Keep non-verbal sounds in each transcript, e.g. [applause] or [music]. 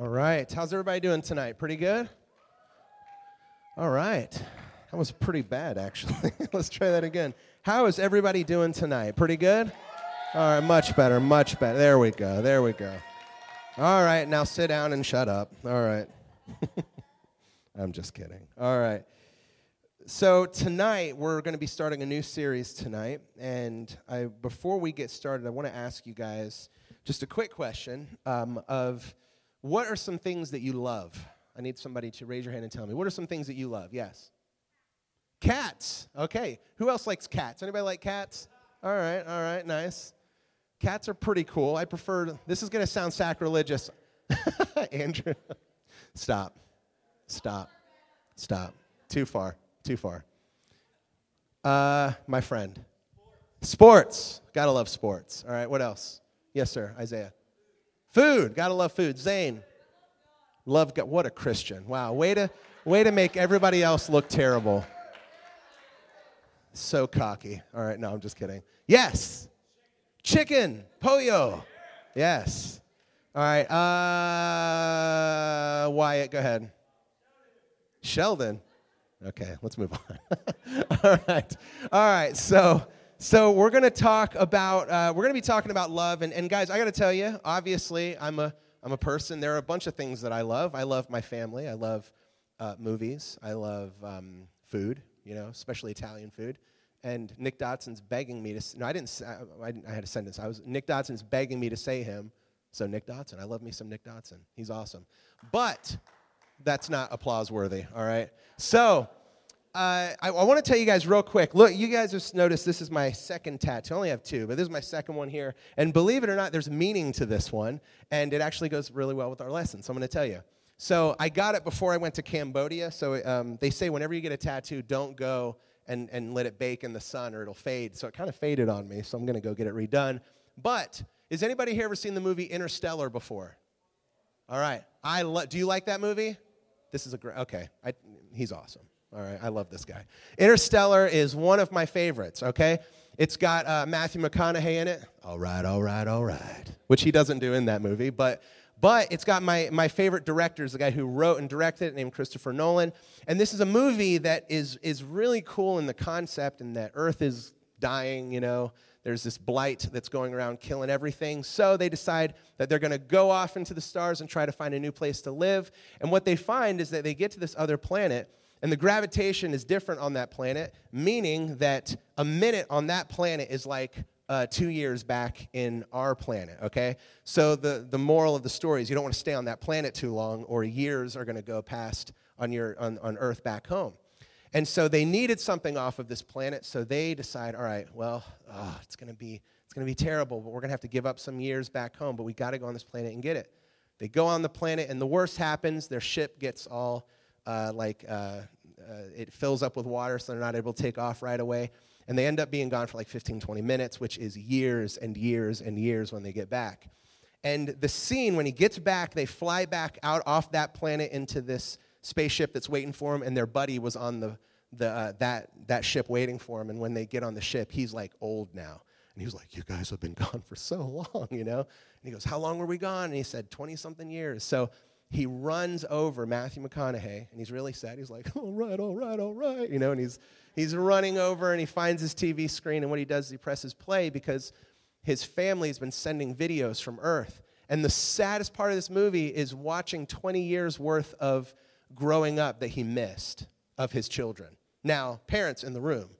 All right. How's everybody doing tonight? Pretty good? All right. That was pretty bad, actually. [laughs] Let's try that again. How is everybody doing tonight? Pretty good? All right, much better, much better. There we go, there we go. All right, now sit down and shut up. All right. [laughs] I'm just kidding. All right. So tonight we're going to be starting a new series tonight, and I, before we get started, I want to ask you guys just a quick question um, of what are some things that you love? I need somebody to raise your hand and tell me. What are some things that you love? Yes. Cats. Okay. Who else likes cats? Anybody like cats? All right. All right. Nice. Cats are pretty cool. I prefer. This is going to sound sacrilegious. [laughs] Andrew, stop. Stop. Stop. Too far. Too far. Uh, my friend. Sports. Gotta love sports. All right. What else? Yes, sir. Isaiah. Food. Gotta love food. Zane. Love God. What a Christian. Wow. Way to, way to make everybody else look terrible. So cocky. All right. No, I'm just kidding. Yes. Chicken. Pollo. Yes. All right. Uh, Wyatt, go ahead. Sheldon. Okay, let's move on. [laughs] All right. All right. So, so we're going to talk about uh, we're going to be talking about love and, and guys i got to tell you obviously i'm a i'm a person there are a bunch of things that i love. I love my family i love uh, movies i love um, food you know especially italian food. And nick dodson's begging me to no i didn't I, I had a sentence. I was nick dodson's begging me to say him so nick dodson i love me some nick dodson. He's awesome. But that's not applause worthy all right? So uh, I, I want to tell you guys real quick. Look, you guys just noticed this is my second tattoo. I only have two, but this is my second one here. And believe it or not, there's meaning to this one, and it actually goes really well with our lesson. So I'm going to tell you. So I got it before I went to Cambodia. So um, they say whenever you get a tattoo, don't go and, and let it bake in the sun or it'll fade. So it kind of faded on me. So I'm going to go get it redone. But has anybody here ever seen the movie Interstellar before? All right. I lo- do you like that movie? This is a great. Okay. I, he's awesome. All right, I love this guy. Interstellar is one of my favorites, okay? It's got uh, Matthew McConaughey in it. All right, all right, all right. Which he doesn't do in that movie, but but it's got my, my favorite directors, the guy who wrote and directed it, named Christopher Nolan. And this is a movie that is, is really cool in the concept, and that Earth is dying, you know. There's this blight that's going around killing everything. So they decide that they're going to go off into the stars and try to find a new place to live. And what they find is that they get to this other planet and the gravitation is different on that planet, meaning that a minute on that planet is like uh, two years back in our planet, okay? So the, the moral of the story is you don't want to stay on that planet too long, or years are going to go past on, your, on, on Earth back home. And so they needed something off of this planet, so they decide, all right, well, oh, it's going to be it's going to be terrible, but we're going to have to give up some years back home, but we got to go on this planet and get it. They go on the planet, and the worst happens. Their ship gets all uh, like uh, uh, it fills up with water, so they're not able to take off right away. And they end up being gone for like 15, 20 minutes, which is years and years and years when they get back. And the scene, when he gets back, they fly back out off that planet into this spaceship that's waiting for him, and their buddy was on the, the, uh, that, that ship waiting for him. And when they get on the ship, he's like old now. And he was like, You guys have been [laughs] gone for so long, you know? And he goes, How long were we gone? And he said, 20 something years. So he runs over Matthew McConaughey, and he's really sad. He's like, [laughs] all right, all right, all right, you know, and he's, he's running over and he finds his TV screen, and what he does is he presses play because his family's been sending videos from Earth. And the saddest part of this movie is watching 20 years worth of growing up that he missed of his children. Now, parents in the room,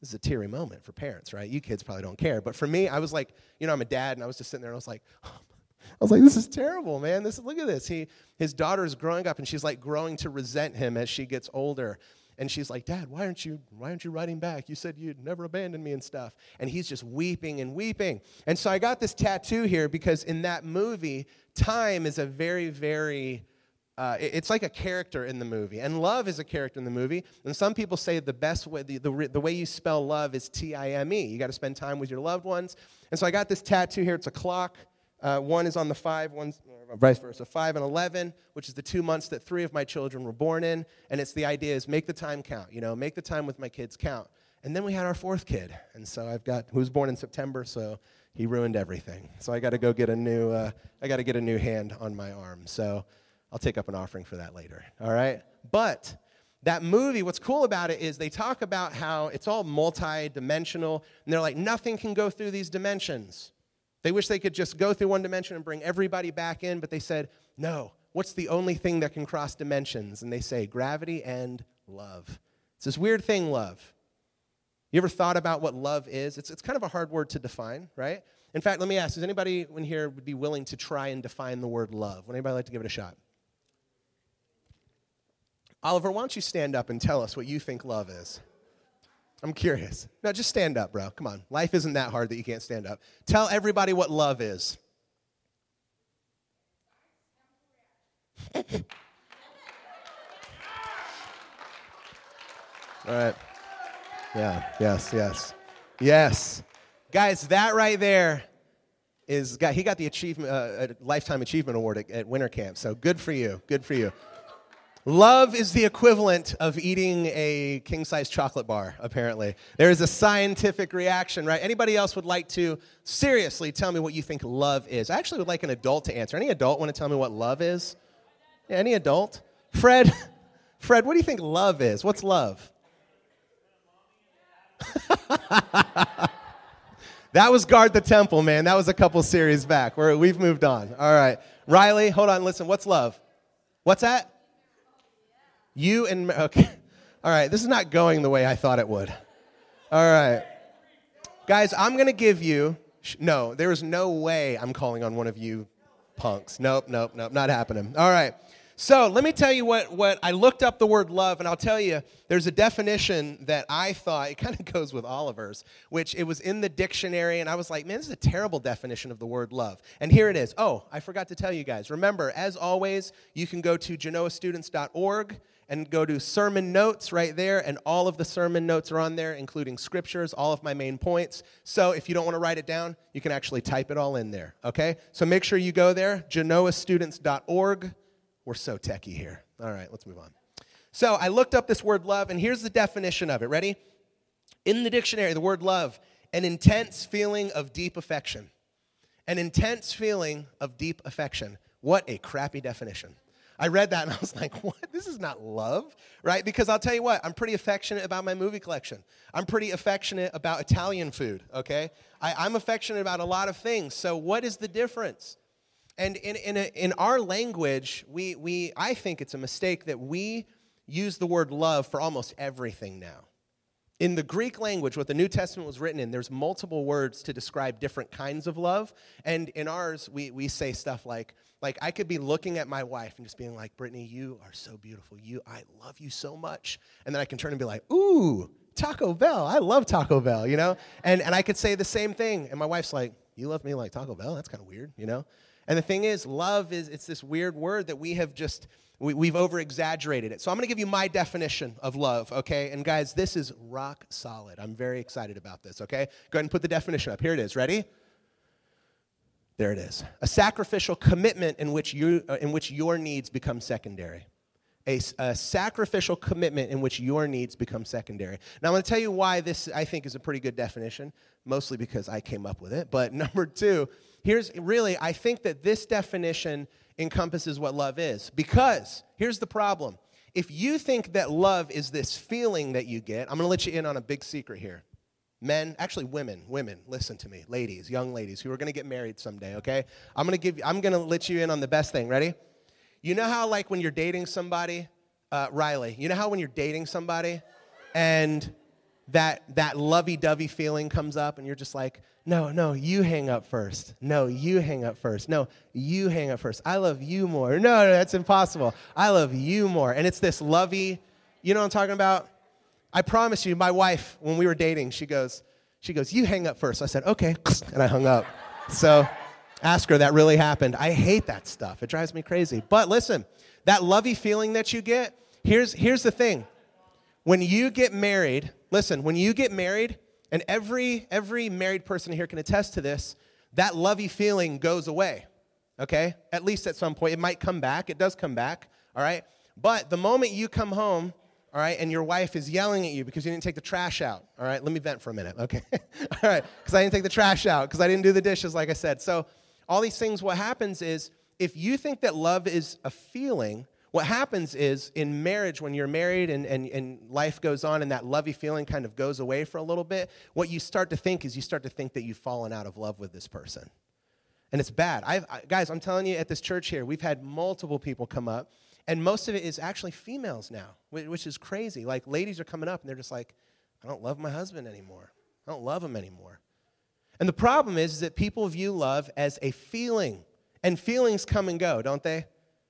this is a teary moment for parents, right? You kids probably don't care. But for me, I was like, you know, I'm a dad, and I was just sitting there and I was like, oh I was like, this is terrible, man. This look at this. He his daughter is growing up and she's like growing to resent him as she gets older. And she's like, Dad, why aren't you why aren't you writing back? You said you'd never abandon me and stuff. And he's just weeping and weeping. And so I got this tattoo here because in that movie, time is a very, very uh, it's like a character in the movie, and love is a character in the movie. And some people say the best way, the, the, the way you spell love is T I M E. You got to spend time with your loved ones. And so I got this tattoo here. It's a clock. Uh, one is on the five, one's vice versa, five and 11, which is the two months that three of my children were born in. And it's the idea is make the time count, you know, make the time with my kids count. And then we had our fourth kid. And so I've got, who was born in September, so, he ruined everything. So I got to go get a new. Uh, I got to get a new hand on my arm. So I'll take up an offering for that later. All right. But that movie, what's cool about it is they talk about how it's all multi-dimensional, and they're like nothing can go through these dimensions. They wish they could just go through one dimension and bring everybody back in, but they said no. What's the only thing that can cross dimensions? And they say gravity and love. It's this weird thing, love. You ever thought about what love is? It's, it's kind of a hard word to define, right? In fact, let me ask, does anybody in here would be willing to try and define the word love? Would anybody like to give it a shot? Oliver, why don't you stand up and tell us what you think love is? I'm curious. No, just stand up, bro. Come on. Life isn't that hard that you can't stand up. Tell everybody what love is. [laughs] All right. Yeah, yes, yes. Yes. Guys, that right there is, he got the achievement, uh, Lifetime Achievement Award at, at Winter Camp, so good for you. Good for you. Love is the equivalent of eating a king size chocolate bar, apparently. There is a scientific reaction, right? Anybody else would like to seriously tell me what you think love is? I actually would like an adult to answer. Any adult want to tell me what love is? Yeah, any adult? Fred, [laughs] Fred, what do you think love is? What's love? [laughs] that was Guard the Temple, man. That was a couple series back. We've moved on. All right. Riley, hold on, listen. What's love? What's that? You and okay. [laughs] All right, this is not going the way I thought it would. All right. Guys, I'm going to give you no, there is no way I'm calling on one of you punks. Nope, nope, nope, not happening. All right. So let me tell you what, what I looked up the word love, and I'll tell you there's a definition that I thought it kind of [laughs] goes with Oliver's, which it was in the dictionary, and I was like, man, this is a terrible definition of the word love. And here it is. Oh, I forgot to tell you guys. Remember, as always, you can go to genoastudents.org and go to sermon notes right there, and all of the sermon notes are on there, including scriptures, all of my main points. So if you don't want to write it down, you can actually type it all in there, okay? So make sure you go there, genoastudents.org we're so techie here. All right, let's move on. So I looked up this word love, and here's the definition of it. Ready? In the dictionary, the word love, an intense feeling of deep affection. An intense feeling of deep affection. What a crappy definition. I read that and I was [laughs] like, what? This is not love, right? Because I'll tell you what, I'm pretty affectionate about my movie collection. I'm pretty affectionate about Italian food, okay? I, am affectionate about a lot of things. So, what is the difference? And in, in, a, in our language, we, we, I think it's a mistake that we use the word love for almost everything now. In the Greek language, what the New Testament was written in, there's multiple words to describe different kinds of love. And in ours, we, we say stuff like, like I could be looking at my wife and just being like, Brittany, you are so beautiful. You, I love you so much. And then I can turn and be like, ooh, Taco Bell. I love Taco Bell, you know? And, and I could say the same thing. And my wife's like, you love me like Taco Bell? That's kind of weird, you know? And the thing is, love is it's this weird word that we have just we, have over exaggerated it. So I'm to give you my definition of love, okay? And guys, this is rock solid. I'm very excited about this, okay? Go ahead and put the definition up. Here it is. Ready? There it is. A sacrificial commitment in which you uh, in which your needs become secondary. A, a, sacrificial commitment in which your needs become secondary. Now, I'm going to tell you why this, I think, is a pretty good definition, mostly because I came up with it. But [laughs] number two, here's really, I think that this definition encompasses what love is. Because here's the problem if you think that love is this feeling that you get, I'm going to let you in on a big secret here. Men, actually women, women, listen to me. Ladies, young ladies who are going to get married someday, okay? I'm going to give I'm going to let you in on the best thing. Ready? You know how like when you're dating somebody, uh, Riley, you know how when you're dating somebody and that that lovey-dovey feeling comes up and you're just like, no, no, you hang up first. No, you hang up first. No, you hang up first. I love you more. No, no, that's impossible. I love you more. And it's this lovey, you know what I'm talking about? I promise you, my wife, when we were dating, she goes, she goes, you hang up first. I said, okay, [laughs] and I hung up. So ask her, that really happened. I hate that stuff. It drives me crazy. But listen, that lovey feeling that you get, here's, here's the thing. When you get married, listen, when you get married, and every, every married person here can attest to this, that lovey feeling goes away, okay? At least at some point. It might come back. It does come back, all right? But the moment you come home all right, and your wife is yelling at you because you didn't take the trash out, all right, let me vent for a minute, okay? [laughs] all right, because I didn't take the trash out, because I didn't do the dishes, like I said. So, all these things, what happens is if you think that love is a feeling, what happens is in marriage, when you're married and, and, and life goes on and that lovey feeling kind of goes away for a little bit, what you start to think is you start to think that you've fallen out of love with this person. And it's bad. I've, I, guys, I'm telling you, at this church here, we've had multiple people come up, and most of it is actually females now, which is crazy. Like, ladies are coming up and they're just like, I don't love my husband anymore. I don't love him anymore. And the problem is, is that people view love as a feeling, and feelings come and go, don't they?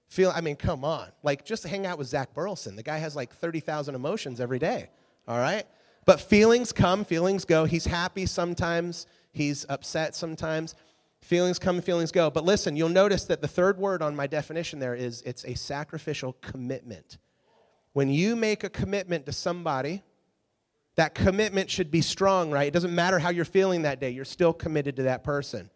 Feel, I mean, come on. Like, just hang out with Zach Burleson. The guy has like 30,000 emotions every day, all right? But feelings come, feelings go. He's happy sometimes, he's upset sometimes. Feelings come, and feelings go. But listen, you'll notice that the third word on my definition there is it's a sacrificial commitment. When you make a commitment to somebody, that commitment should be strong, right? It doesn't matter how you're feeling that day, you're still committed to that person.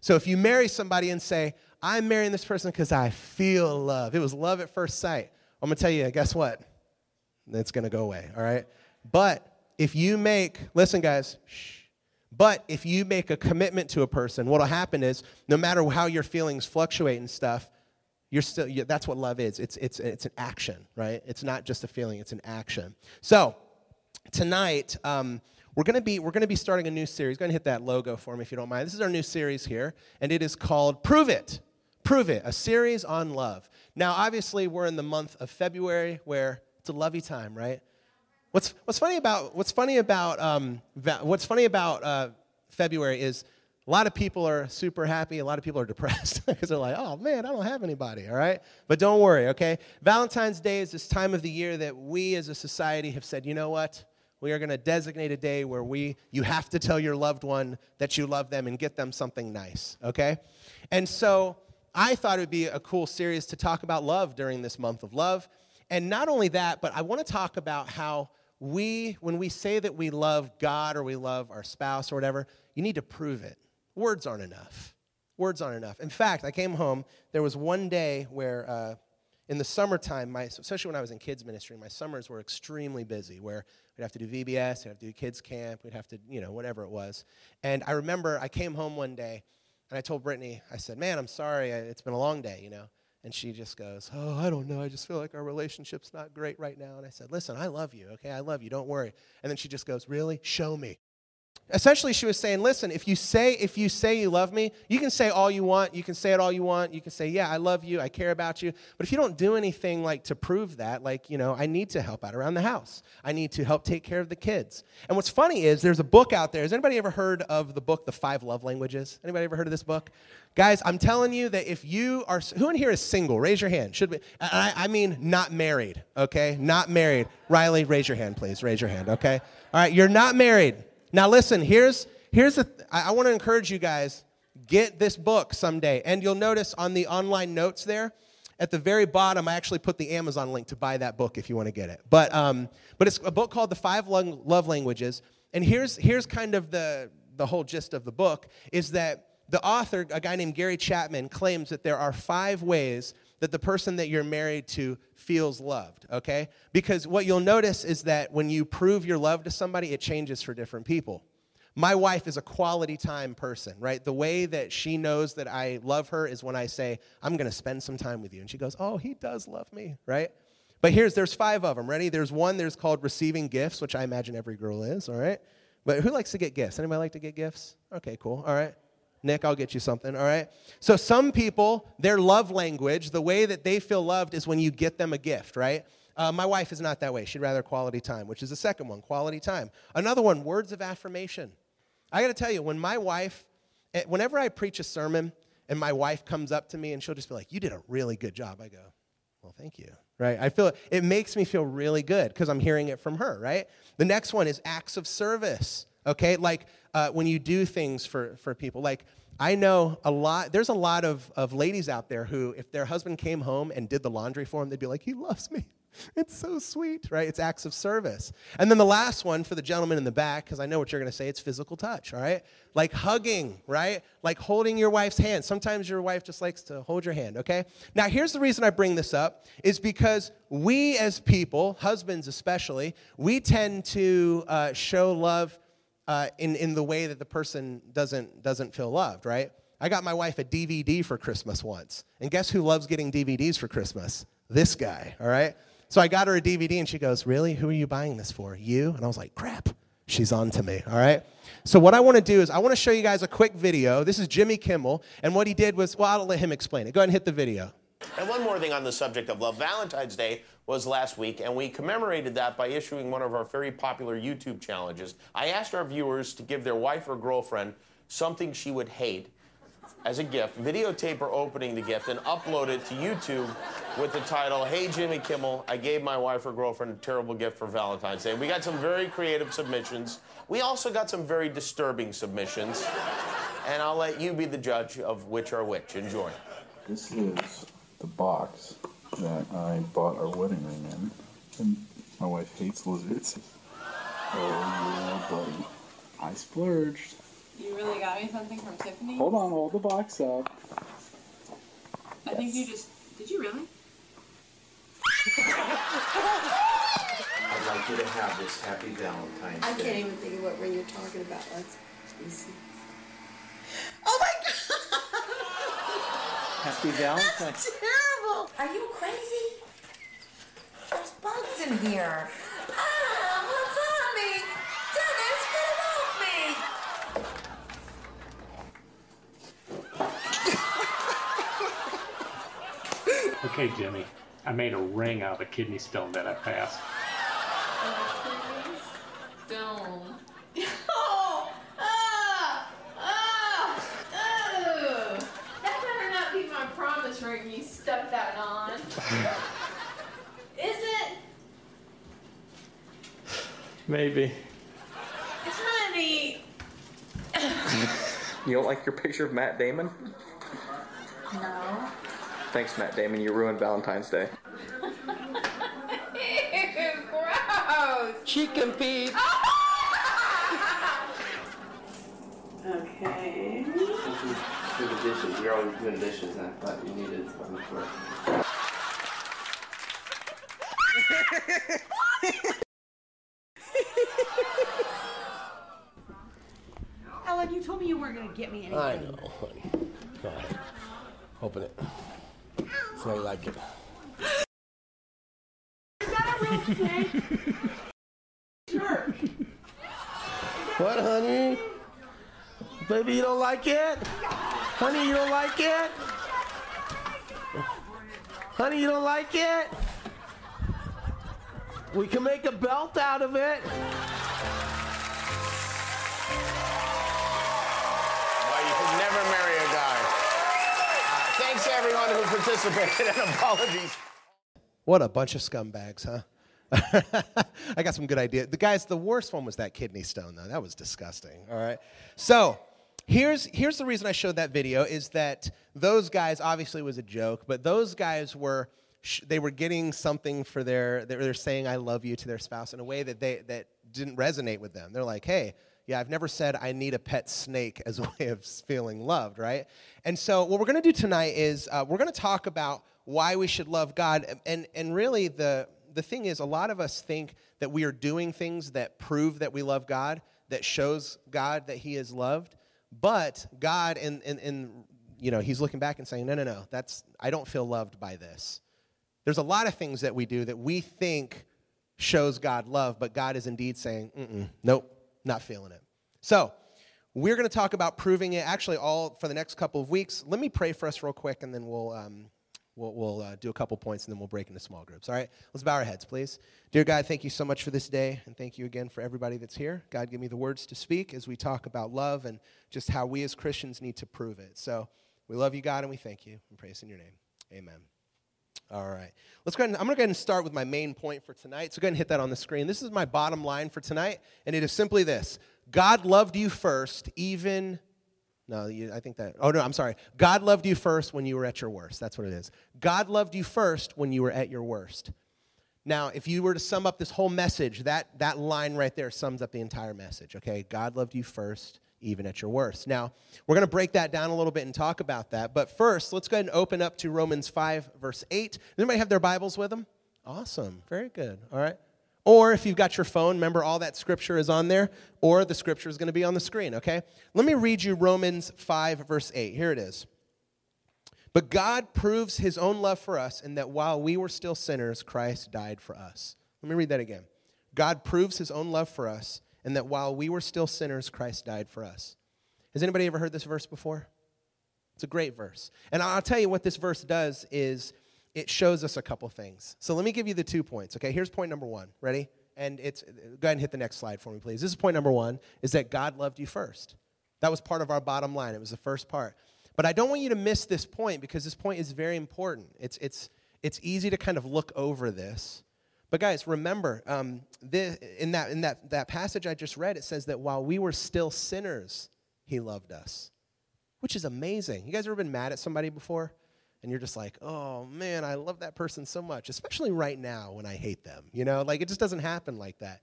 So if you marry somebody and say, I'm marrying this person because I feel love. It was love at first sight. I'm to tell you, guess what? It's to go away, all right? But if you make, listen, guys, shh, but if you make a commitment to a person, what'll happen is no matter how your feelings fluctuate and stuff, you're still, you, that's what love is. It's, it's, it's an action, right? It's not just a feeling, it's an action. So tonight, um, we're going to be we're going to be starting a new series. Going to hit that logo for me if you don't mind. This is our new series here, and it is called "Prove It." Prove It, a series on love. Now, obviously, we're in the month of February where it's a lovey time, right? What's, what's funny about, what's funny about, um, what's funny about uh, February is a lot of people are super happy, a lot of people are depressed [laughs] because they're like, oh man, I don't have anybody, all right? But don't worry, okay? Valentine's Day is this time of the year that we as a society have said, you know what? We are going to designate a day where we, you have to tell your loved one that you love them and get them something nice, okay? And so I thought it would be a cool series to talk about love during this month of love. And not only that, but I want to talk about how we, when we say that we love God or we love our spouse or whatever, you need to prove it. Words aren't enough. Words aren't enough. In fact, I came home, there was one day where, uh, in the summertime, my, especially when I was in kids ministry, my summers were extremely busy where we'd have to do VBS, we'd have to do kids camp, we'd have to, you know, whatever it was. And I remember I came home one day and I told Brittany, I said, man, I'm sorry, it's been a long day, you know. And she just goes, Oh, I don't know. I just feel like our relationship's not great right now. And I said, Listen, I love you, okay? I love you. Don't worry. And then she just goes, Really? Show me essentially she was saying listen if you say if you say you love me you can say all you want you can say it all you want you can say yeah i love you i care about you. But if you don't do anything like to prove that like you know i need to help out around the house. I need to help take care of the kids. And what's funny is there's a book out there. Has anybody ever heard of the book the five love languages? Anybody ever heard of this book? Guys i'm telling you that if you are who in here is single? Raise your hand. Should be I, I mean not married okay? Not married. Riley raise your hand please. Raise your hand okay? All right you're not married now, listen, here's, here's the, th- I, I want to encourage you guys get this book someday. And you'll notice on the online notes there, at the very bottom, I actually put the Amazon link to buy that book if you want to get it. But, um, but it's a book called The Five Love Languages. And here's, here's kind of the, the whole gist of the book is that the author, a guy named Gary Chapman, claims that there are five ways that the person that you're married to feels loved, okay? Because what you'll notice is that when you prove your love to somebody, it changes for different people. My wife is a quality time person, right? The way that she knows that I love her is when I say, I'm gonna spend some time with you. And she goes, Oh, he does love me, right? But here's, there's five of them, ready? There's one, there's called receiving gifts, which I imagine every girl is, all right? But who likes to get gifts? Anybody like to get gifts? Okay, cool, all right. Nick, I'll get you something, all right? So, some people, their love language, the way that they feel loved is when you get them a gift, right? Uh, my wife is not that way. She'd rather quality time, which is the second one, quality time. Another one, words of affirmation. I got to tell you, when my wife, eh, whenever I preach a sermon and my wife comes up to me and she'll just be like, You did a really good job, I go, Well, thank you, right? I feel it makes me feel really good because I'm hearing it from her, right? The next one is acts of service, okay? Like uh, when you do things for, for people. Like, I know a lot, there's a lot of, of ladies out there who, if their husband came home and did the laundry for them, they'd be like, he loves me. [laughs] It's so sweet, right? It's acts of service. And then the last one for the gentleman in the back, because I know what you're going to say, it's physical touch, all right? Like hugging, right? Like holding your wife's hand. Sometimes your wife just likes to hold your hand, okay? Now, here's the reason I bring this up is because we as people, husbands especially, we tend to uh, show love uh, in, in the way that the person doesn't, doesn't feel loved, right? I got my wife a DVD for Christmas once. And guess who loves getting DVDs for Christmas? This guy, all right? So I got her a DVD and she goes, Really? Who are you buying this for? You? And I was like, Crap, she's on to me, all right? So what I want to do is I want to show you guys a quick video. This is Jimmy Kimmel. And what he did was, well, I'll let him explain it. Go ahead and hit the video. And one more thing on the subject of love. Valentine's Day was last week, and we commemorated that by issuing one of our very popular YouTube challenges. I asked our viewers to give their wife or girlfriend something she would hate as a gift, videotape her opening the gift, and upload it to YouTube with the title, Hey Jimmy Kimmel, I gave my wife or girlfriend a terrible gift for Valentine's Day. We got some very creative submissions. We also got some very disturbing submissions. And I'll let you be the judge of which are which. Enjoy. This is the box that I bought our wedding ring in. And my wife hates lizards. Oh, yeah, buddy. I splurged. You really got me something from Tiffany? Hold on, hold the box up. I think you just. Did you really? I'd like you to have this happy Valentine's I Day. can't even think of what ring you're talking about. Let's let me see. Oh my Happy! Valentine's. That's terrible! Are you crazy? There's bugs in here. Ah, what's on me? Dennis, get it off me! Okay, Jimmy, I made a ring out of a kidney stone that I passed. Stone. Oh! Ah! Ah! Oh! That better not be my promise ring you stuck that on. Is it? Maybe. Honey! [laughs] You don't like your picture of Matt Damon? No. Thanks, Matt Damon. You ruined Valentine's Day. Ew, [laughs] gross! Chicken feet. [laughs] Okay. Do the dishes. You're always doing dishes, and I thought you needed something for Ellen, you told me you weren't going to get me anything. I know, honey. Go ahead. Open it. See how you like it. Is that a real snake? Jerk. What, honey? Baby, you don't like it? Honey, you don't like it? Honey, you don't like it? We can make a belt out of it. Who participated, and apologies. What a bunch of scumbags, huh? [laughs] I got some good ideas. The guys, the worst one was that kidney stone, though. That was disgusting. All right. So here's here's the reason I showed that video is that those guys obviously was a joke, but those guys were they were getting something for their they're saying I love you to their spouse in a way that they that didn't resonate with them. They're like, hey. Yeah, I've never said I need a pet snake as [laughs] a way of feeling loved, right? And so, what we're going to do tonight is uh, we're going to talk about why we should love God, and and really the the thing is, a lot of us think that we are doing things that prove that we love God, that shows God that He is loved. But God, and and and you know, He's looking back and saying, no, no, no, that's I don't feel loved by this. There's a lot of things that we do that we think shows God love, but God is indeed saying, nope, not feeling it. So. We're going to talk about proving it actually all for the next couple of weeks. Let me pray for us real quick, and then we'll um, We'll, we'll uh, do a couple points and then we'll break into small groups. All right? Let's bow our heads, please. Dear God, thank you so much for this day, and thank you again for everybody that's here. God, give me the words to speak as we talk about love and just how we as Christians need to prove it. So we love you, God, and we thank you and praise in your name. Amen. All right. Let's go ahead and, I'm going to go ahead and start with my main point for tonight. So go ahead and hit that on the screen. This is my bottom line for tonight, and it is simply this God loved you first, even no, you, I think that. Oh, no, I'm sorry. God loved you first when you were at your worst. That's what it is. God loved you first when you were at your worst. Now, if you were to sum up this whole message, that, that line right there sums up the entire message, okay? God loved you first, even at your worst. Now, we're going to break that down a little bit and talk about that. But first, let's go ahead and open up to Romans 5, verse 8. Does anybody have their Bibles with them? Awesome. Very good. All right. Or if you've got your phone, remember all that scripture is on there, or the scripture is going to be on the screen, okay? Let me read you Romans 5, verse 8. Here it is. But God proves his own love for us in that while we were still sinners, Christ died for us. Let me read that again. God proves his own love for us in that while we were still sinners, Christ died for us. Has anybody ever heard this verse before? It's a great verse. And I'll tell you what this verse does is it shows us a couple things. So let me give you the two points. Okay, here's point number one. Ready? And it's go ahead and hit the next slide for me, please. This is point number one: is that God loved you first. That was part of our bottom line. It was the first part. But I don't want you to miss this point because this point is very important. It's it's it's easy to kind of look over this. But guys, remember, um, in that in that that passage I just read, it says that while we were still sinners, He loved us, which is amazing. You guys ever been mad at somebody before? and you're just like, oh man, I love that person so much, especially right now when I hate them. You know, like it just doesn't happen like that.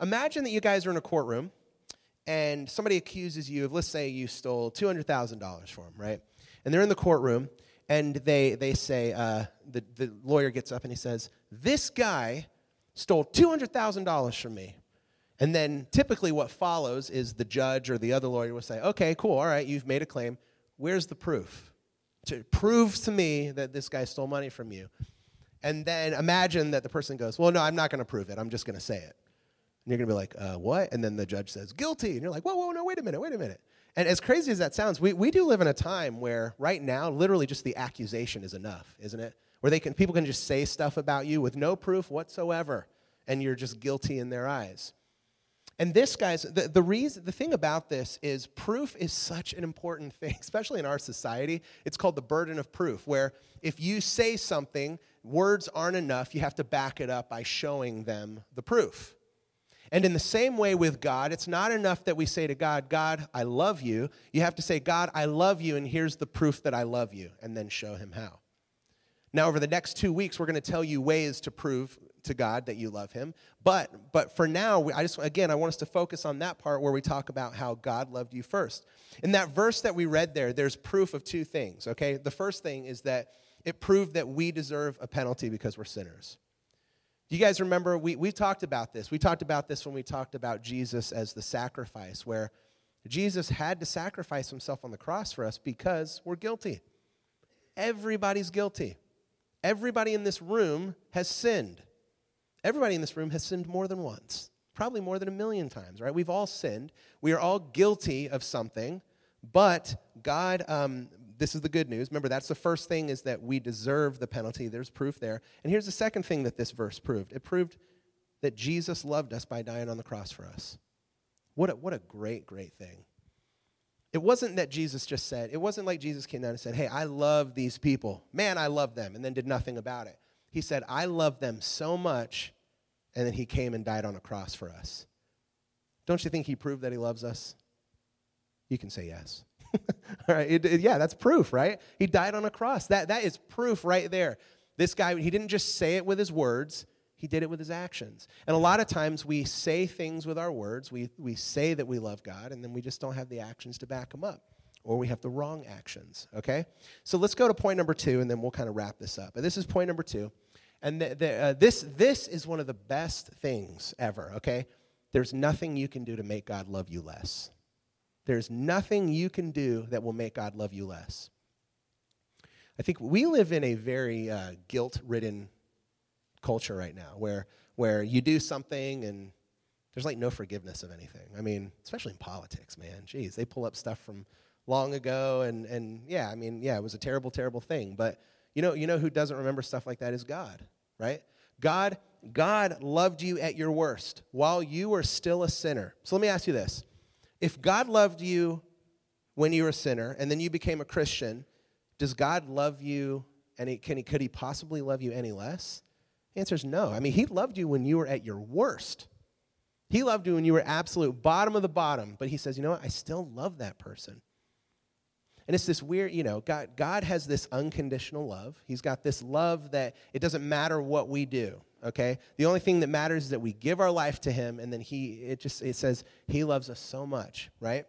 Imagine that you guys are in a courtroom and somebody accuses you of, let's say you stole $200,000 from them, right? And they're in the courtroom and they, they say, uh, the, the lawyer gets up and he says, this guy stole $200,000 from me. And then typically what follows is the judge or the other lawyer will say, okay, cool, all right, you've made a claim. Where's the proof? to prove to me that this guy stole money from you. And then imagine that the person goes, Well, no, I'm not going to prove it. I'm just going to say it. And you're going to be like, uh, What? And then the judge says, Guilty. And you're like, Whoa, whoa, no, wait a minute, wait a minute. And as crazy as that sounds, we, we do live in a time where right now, literally just the accusation is enough, isn't it? Where they can, people can just say stuff about you with no proof whatsoever, and you're just guilty in their eyes. And this, guys, the, the reason, the thing about this is proof is such an important thing, [laughs] especially in our society. It's called the burden of proof, where if you say something, words aren't enough. You have to back it up by showing them the proof. And in the same way with God, it's not enough that we say to God, God, I love you. You have to say, God, I love you, and here's the proof that I love you, and then show him how. Now, over the next two weeks, we're going to tell you ways to prove to God that you love him. But but for now, I just again I want us to focus on that part where we talk about how God loved you first. In that verse that we read there, there's proof of two things, okay? The first thing is that it proved that we deserve a penalty because we're sinners. You guys remember we we talked about this. We talked about this when we talked about Jesus as the sacrifice where Jesus had to sacrifice himself on the cross for us because we're guilty. Everybody's guilty. Everybody in this room has sinned. Everybody in this room has sinned more than once, probably more than a million times, right? We've all sinned. We are all guilty of something, but God, um, this is the good news. Remember, that's the first thing is that we deserve the penalty. There's proof there. And here's the second thing that this verse proved it proved that Jesus loved us by dying on the cross for us. What a, what a great, great thing. It wasn't that Jesus just said, it wasn't like Jesus came down and said, Hey, I love these people. Man, I love them, and then did nothing about it. He said, I love them so much, and then he came and died on a cross for us. Don't you think he proved that he loves us? You can say yes. [laughs] Right, it, it, yeah, that's proof, right? He died on a cross. That, that is proof right there. This guy, he didn't just say it with his words, he did it with his actions. And a lot of times we say things with our words, we, we say that we love God, and then we just don't have the actions to back them up or we have the wrong actions, okay? So let's go to point number two, and then we'll kind of wrap this up. And this is point number two. And the, the, uh, this, this is one of the best things ever, okay? There's nothing you can do to make God love you less. There's nothing you can do that will make God love you less. I think we live in a very uh, guilt ridden culture right now where, where you do something and there's like no forgiveness of anything. I mean, especially in politics, man. Jeez, they pull up stuff from long ago, and, and yeah, I mean, yeah, it was a terrible, terrible thing. But you know, you know who doesn't remember stuff like that is God, right? God, God loved you at your worst while you were still a sinner. So let me ask you this. If God loved you when you were a sinner and then you became a Christian, does God love you and can he, could he possibly love you any less? The answer is no. I mean, he loved you when you were at your worst. He loved you when you were absolute bottom of the bottom, but he says, you know what? I still love that person. And it's this weird, you know, God, God has this unconditional love. He's got this love that it doesn't matter what we do, okay? The only thing that matters is that we give our life to Him, and then He, it just, it says He loves us so much, right?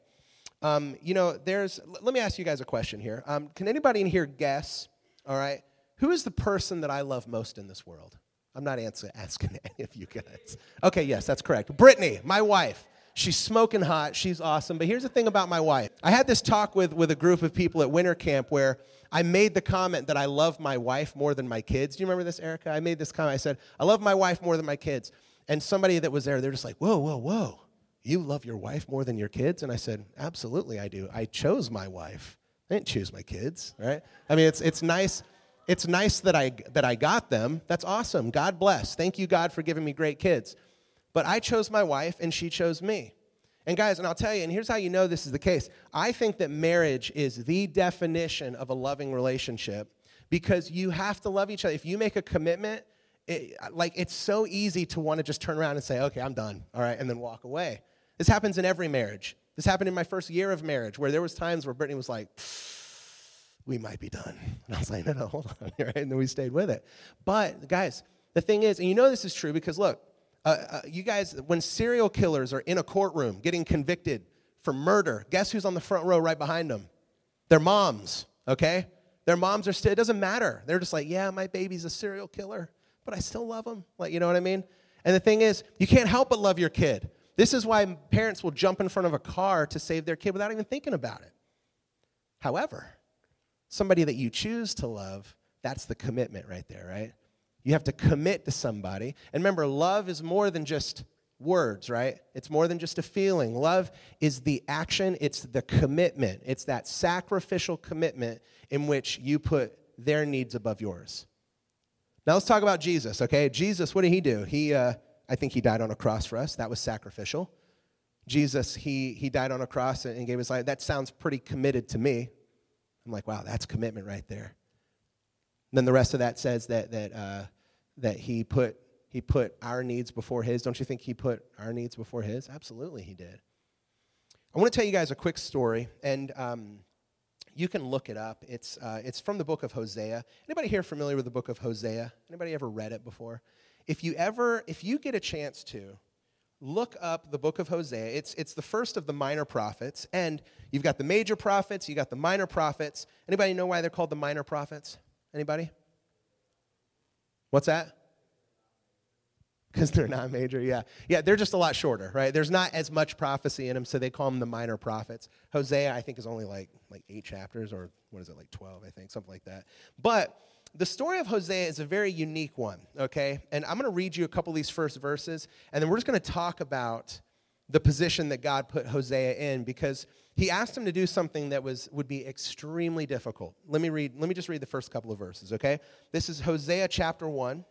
Um, you know, there's, let me ask you guys a question here. Um, can anybody in here guess, all right, who is the person that I love most in this world? I'm not answer, [laughs] asking any of you guys. Okay, yes, that's correct. Brittany, my wife. She's smoking hot. She's awesome. But here's the thing about my wife. I had this talk with, with a group of people at winter camp where I made the comment that I love my wife more than my kids. Do you remember this, Erica? I made this comment. I said, I love my wife more than my kids. And somebody that was there, they're just like, whoa, whoa, whoa. You love your wife more than your kids? And I said, Absolutely, I do. I chose my wife. I didn't choose my kids, right? I mean, it's, it's nice. It's nice that I, that I got them. That's awesome. God bless. Thank you, God, for giving me great kids. But I chose my wife and she chose me. And guys, and I'll tell you, and here's how you know this is the case. I think that marriage is the definition of a loving relationship because you have to love each other. If you make a commitment, it, like it's so easy to want to just turn around and say, okay, I'm done, all right, and then walk away. This happens in every marriage. This happened in my first year of marriage where there was times where Brittany was like, we might be done. And I was like, no, no, hold on, [laughs] right? And then we stayed with it. But guys, the thing is, and you know this is true because look, uh, uh, you guys, when serial killers are in a courtroom getting convicted for murder, guess who's on the front row right behind them? Their moms, okay? Their moms are still, it doesn't matter. They're just like, yeah, my baby's a serial killer, but I still love him. Like, you know what I mean? And the thing is, you can't help but love your kid. This is why parents will jump in front of a car to save their kid without even thinking about it. However, somebody that you choose to love, that's the commitment right there, right? You have to commit to somebody. And remember, love is more than just words, right? It's more than just a feeling. Love is the action, it's the commitment. It's that sacrificial commitment in which you put their needs above yours. Now let's talk about Jesus, okay? Jesus, what did he do? He, uh, I think he died on a cross for us. That was sacrificial. Jesus, he, he died on a cross and gave his life. That sounds pretty committed to me. I'm like, wow, that's commitment right there. Then the rest of that says that, that, uh, that he, put, he put our needs before his. Don't you think he put our needs before his? Absolutely, he did. I want to tell you guys a quick story, and um, you can look it up. It's, uh, it's from the book of Hosea. Anybody here familiar with the book of Hosea? Anybody ever read it before? If you ever, if you get a chance to, look up the book of Hosea. It's, it's the first of the minor prophets, and you've got the major prophets, you got the minor prophets. Anybody know why they're called the minor prophets? Anybody? What's that? Because [laughs] they're not major, yeah. Yeah, they're just a lot shorter, right? There's not as much prophecy in them, so they call them the minor prophets. Hosea, I think, is only like, like eight chapters, or what is it, like 12, I think, something like that. But the story of Hosea is a very unique one, okay? And I'm going to read you a couple of these first verses, and then we're just going to talk about the position that God put Hosea in because he asked him to do something that was would be extremely difficult. Let me read. Let me just read the first couple of verses. Okay, this is Hosea chapter one.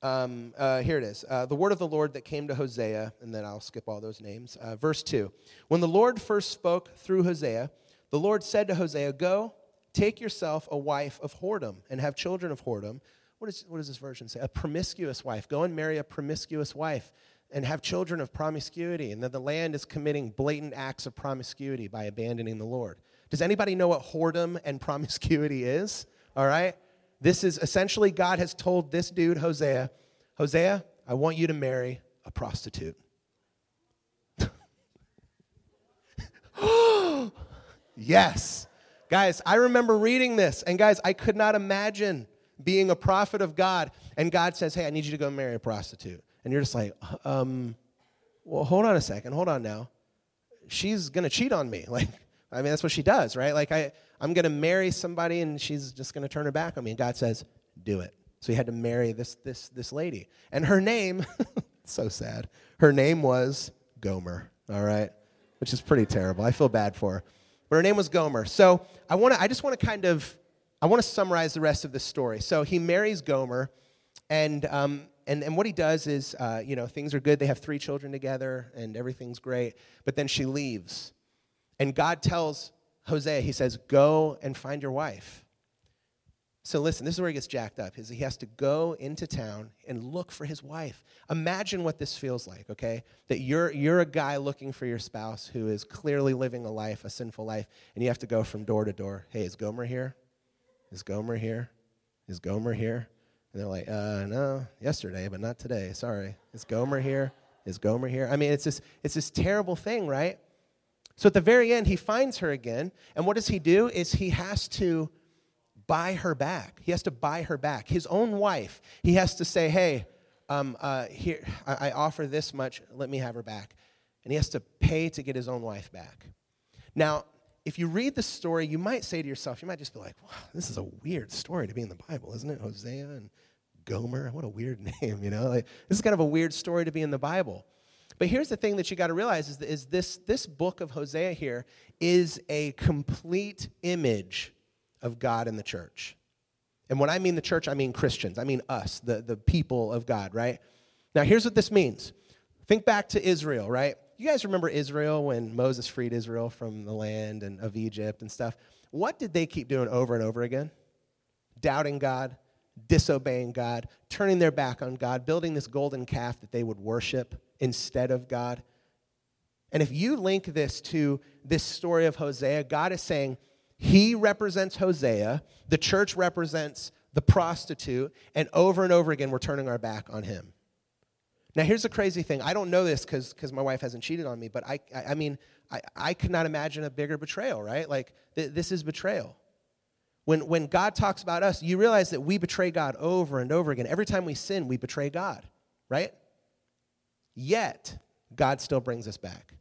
Um, uh, here it is. Uh, the word of the Lord that came to Hosea, and then I'll skip all those names. Uh, verse two. When the Lord first spoke through Hosea, the Lord said to Hosea, "Go, take yourself a wife of whoredom, and have children of whoredom." What, is, what does this version say? A promiscuous wife. Go and marry a promiscuous wife and have children of promiscuity, and that the land is committing blatant acts of promiscuity by abandoning the Lord. Does anybody know what whoredom and [laughs] promiscuity is? All right? This is essentially God has told this dude, Hosea, Hosea, I want you to marry a prostitute. [gasps] yes. Guys, I remember reading this, and guys, I could not imagine being a prophet of God, and God says, Hey, I need you to go marry a prostitute and you're just like, um, well, hold on a second, hold on now. She's gonna cheat on me. [laughs] Like, I mean, that's what she does, right? Like, I, I'm gonna marry somebody and she's just gonna turn her back on me. And God says, do it. So he had to marry this this this lady. And her name, [laughs] so sad. Her name was Gomer, all right? Which is pretty terrible. I feel bad for her. But her name was Gomer. So I wanna I just wanna kind of I want to summarize the rest of this story. So he marries Gomer, and um, and, and what he does is, uh, you know, things are good. They have three children together and everything's great. But then she leaves. And God tells Hosea, he says, go and find your wife. So listen, this is where he gets jacked up. Is he has to go into town and look for his wife. Imagine what this feels like, okay? That you're you're a guy looking for your spouse who is clearly living a life, a sinful life, and you have to go from door to door. Hey, is Gomer here? Is Gomer here? Is Gomer here? And they're like, uh, no, yesterday, but not today. Sorry. Is Gomer here? Is Gomer here? I mean, it's this it's this terrible thing, right? So at the very end, he finds her again, and what does he do? Is he has to buy her back. He has to buy her back. His own wife, he has to say, hey, um, uh, here, I, I offer this much, let me have her back. And he has to pay to get his own wife back. Now, if you read the story, you might say to yourself, you might just be like, wow, this is a weird story to be in the Bible, isn't it? Hosea and Gomer, what a weird [laughs] name, you know? Like, this is kind of a weird story to be in the Bible. But here's the thing that you got to realize is, is this, this book of Hosea here is a complete image of God and the church. And when I mean the church, I mean Christians. I mean us, the, the people of God, right? Now, here's what this means. Think back to Israel, right? You guys remember Israel when Moses freed Israel from the land and of Egypt and stuff? What did they keep doing over and over again? Doubting God, disobeying God, turning their back on God, building this golden calf that they would worship instead of God. And if you link this to this story of Hosea, God is saying, he represents Hosea, the church represents the prostitute, and over and over again, we're turning our back on him. Now, here's the crazy thing. I don't know this because my wife hasn't cheated on me, but I, I, I mean, I, I could not imagine a bigger betrayal, right? Like, th- this is betrayal. When, when God talks about us, you realize that we betray God over and over again. Every time we sin, we betray God, right? Yet, God still brings us back.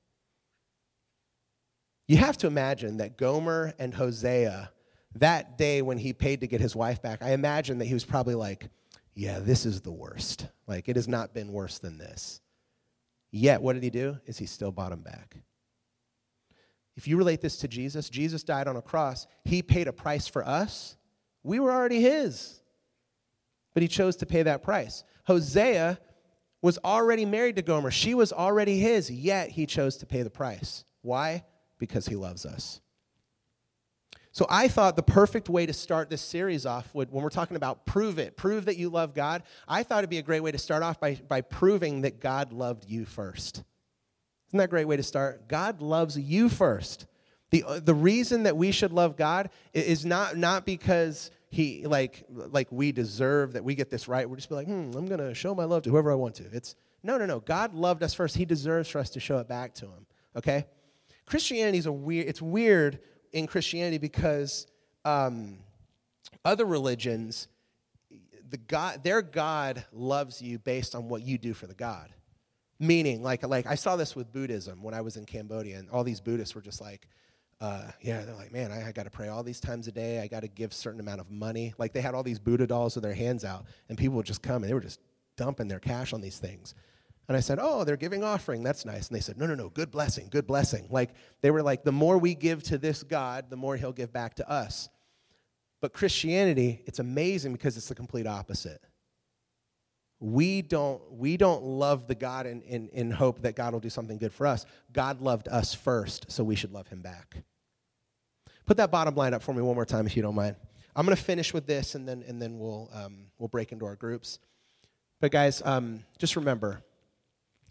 You have to imagine that Gomer and Hosea, that day when he paid to get his wife back, I imagine that he was probably like, yeah, this is the worst. Like, it has not been worse than this. Yet, what did he do? Is he still bought him back. If you relate this to Jesus, Jesus died on a cross. He paid a price for us. We were already his. But he chose to pay that price. Hosea was already married to Gomer. She was already his, yet he chose to pay the price. Why? because he loves us. So I thought the perfect way to start this series off would, when we're talking about prove it, prove that you love God, I thought it'd be a great way to start off by, by proving that God loved you first. Isn't that a great way to start? God loves you first. The, the reason that we should love God is not, not because he like like we deserve that we get this right. We're just be like, hmm, I'm gonna show my love to whoever I want to. It's no, no, no. God loved us first. He deserves for us to show it back to him. Okay? Christianity is a weird, it's weird in Christianity because um, other religions, the God, their God loves you based on what you do for the God. Meaning, like, like I saw this with Buddhism when I was in Cambodia, and all these Buddhists were just like, uh, yeah, they're like, man, I, I got to pray all these times a day. I got to give certain amount of money. Like they had all these Buddha dolls with their hands out, and people would just come and they were just dumping their cash on these things. And I said, Oh, they're giving offering. That's nice. And they said, No, no, no, good blessing, good blessing. Like, they were like, The more we give to this God, the more he'll give back to us. But Christianity, it's amazing because it's the complete opposite. We don't, we don't love the God in, in, in hope that God will do something good for us. God loved us first, so we should love him back. Put that bottom line up for me one more time, if you don't mind. I'm going to finish with this, and then, and then we'll, um, we'll break into our groups. But, guys, um, just remember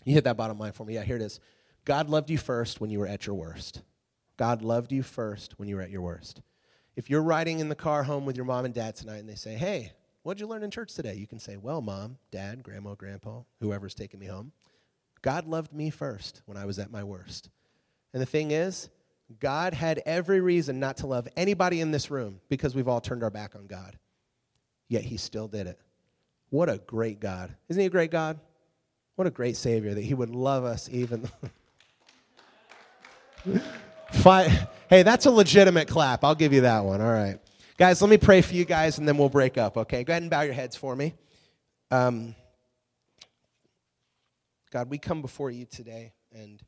you hit that bottom line for me. Yeah, here it is. God loved you first when you were at your worst. God loved you first when you were at your worst. If you're riding in the car home with your mom and dad tonight and they say, Hey, what'd you learn in church today? You can say, Well, mom, dad, grandma, grandpa, whoever's taking me home. God loved me first when I was at my worst. And the thing is, God had every reason not to love anybody in this room because we've all turned our back on God. Yet he still did it. What a great God. Isn't he a great God? What a great Savior that He would love us even. [laughs] Five, hey, that's a legitimate clap. I'll give you that one. All right. Guys, let me pray for you guys and then we'll break up, okay? Go ahead and bow your heads for me. Um, God, we come before you today and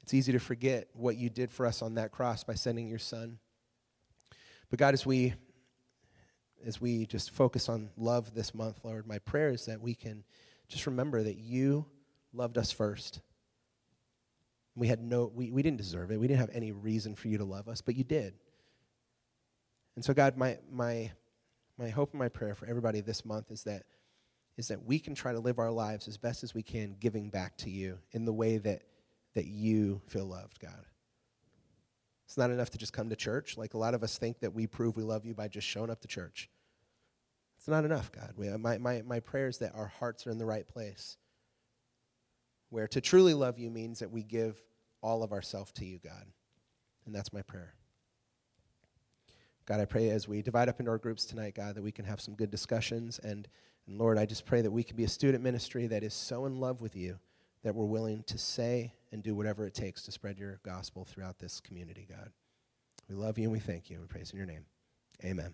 it's easy to forget what you did for us on that cross by sending your son. But God, as we as we just focus on love this month, Lord, my prayer is that we can just remember that you loved us first. We had no, we, we didn't deserve it. We didn't have any reason for you to love us, but you did. And so, God, my, my, my hope and my prayer for everybody this month is that is that we can try to live our lives as best as we can giving back to you in the way that that you feel loved, God. It's not enough to just come to church. Like a lot of us think that we prove we love you by just showing up to church. It's not enough, God. We, my, my, my prayer is that our hearts are in the right place. Where to truly love you means that we give all of ourself to you, God. And that's my prayer. God, I pray as we divide up into our groups tonight, God, that we can have some good discussions. And, and Lord, I just pray that we can be a student ministry that is so in love with you that we're willing to say and do whatever it takes to spread your gospel throughout this community, God. We love you and we thank you and we praise in your name. Amen.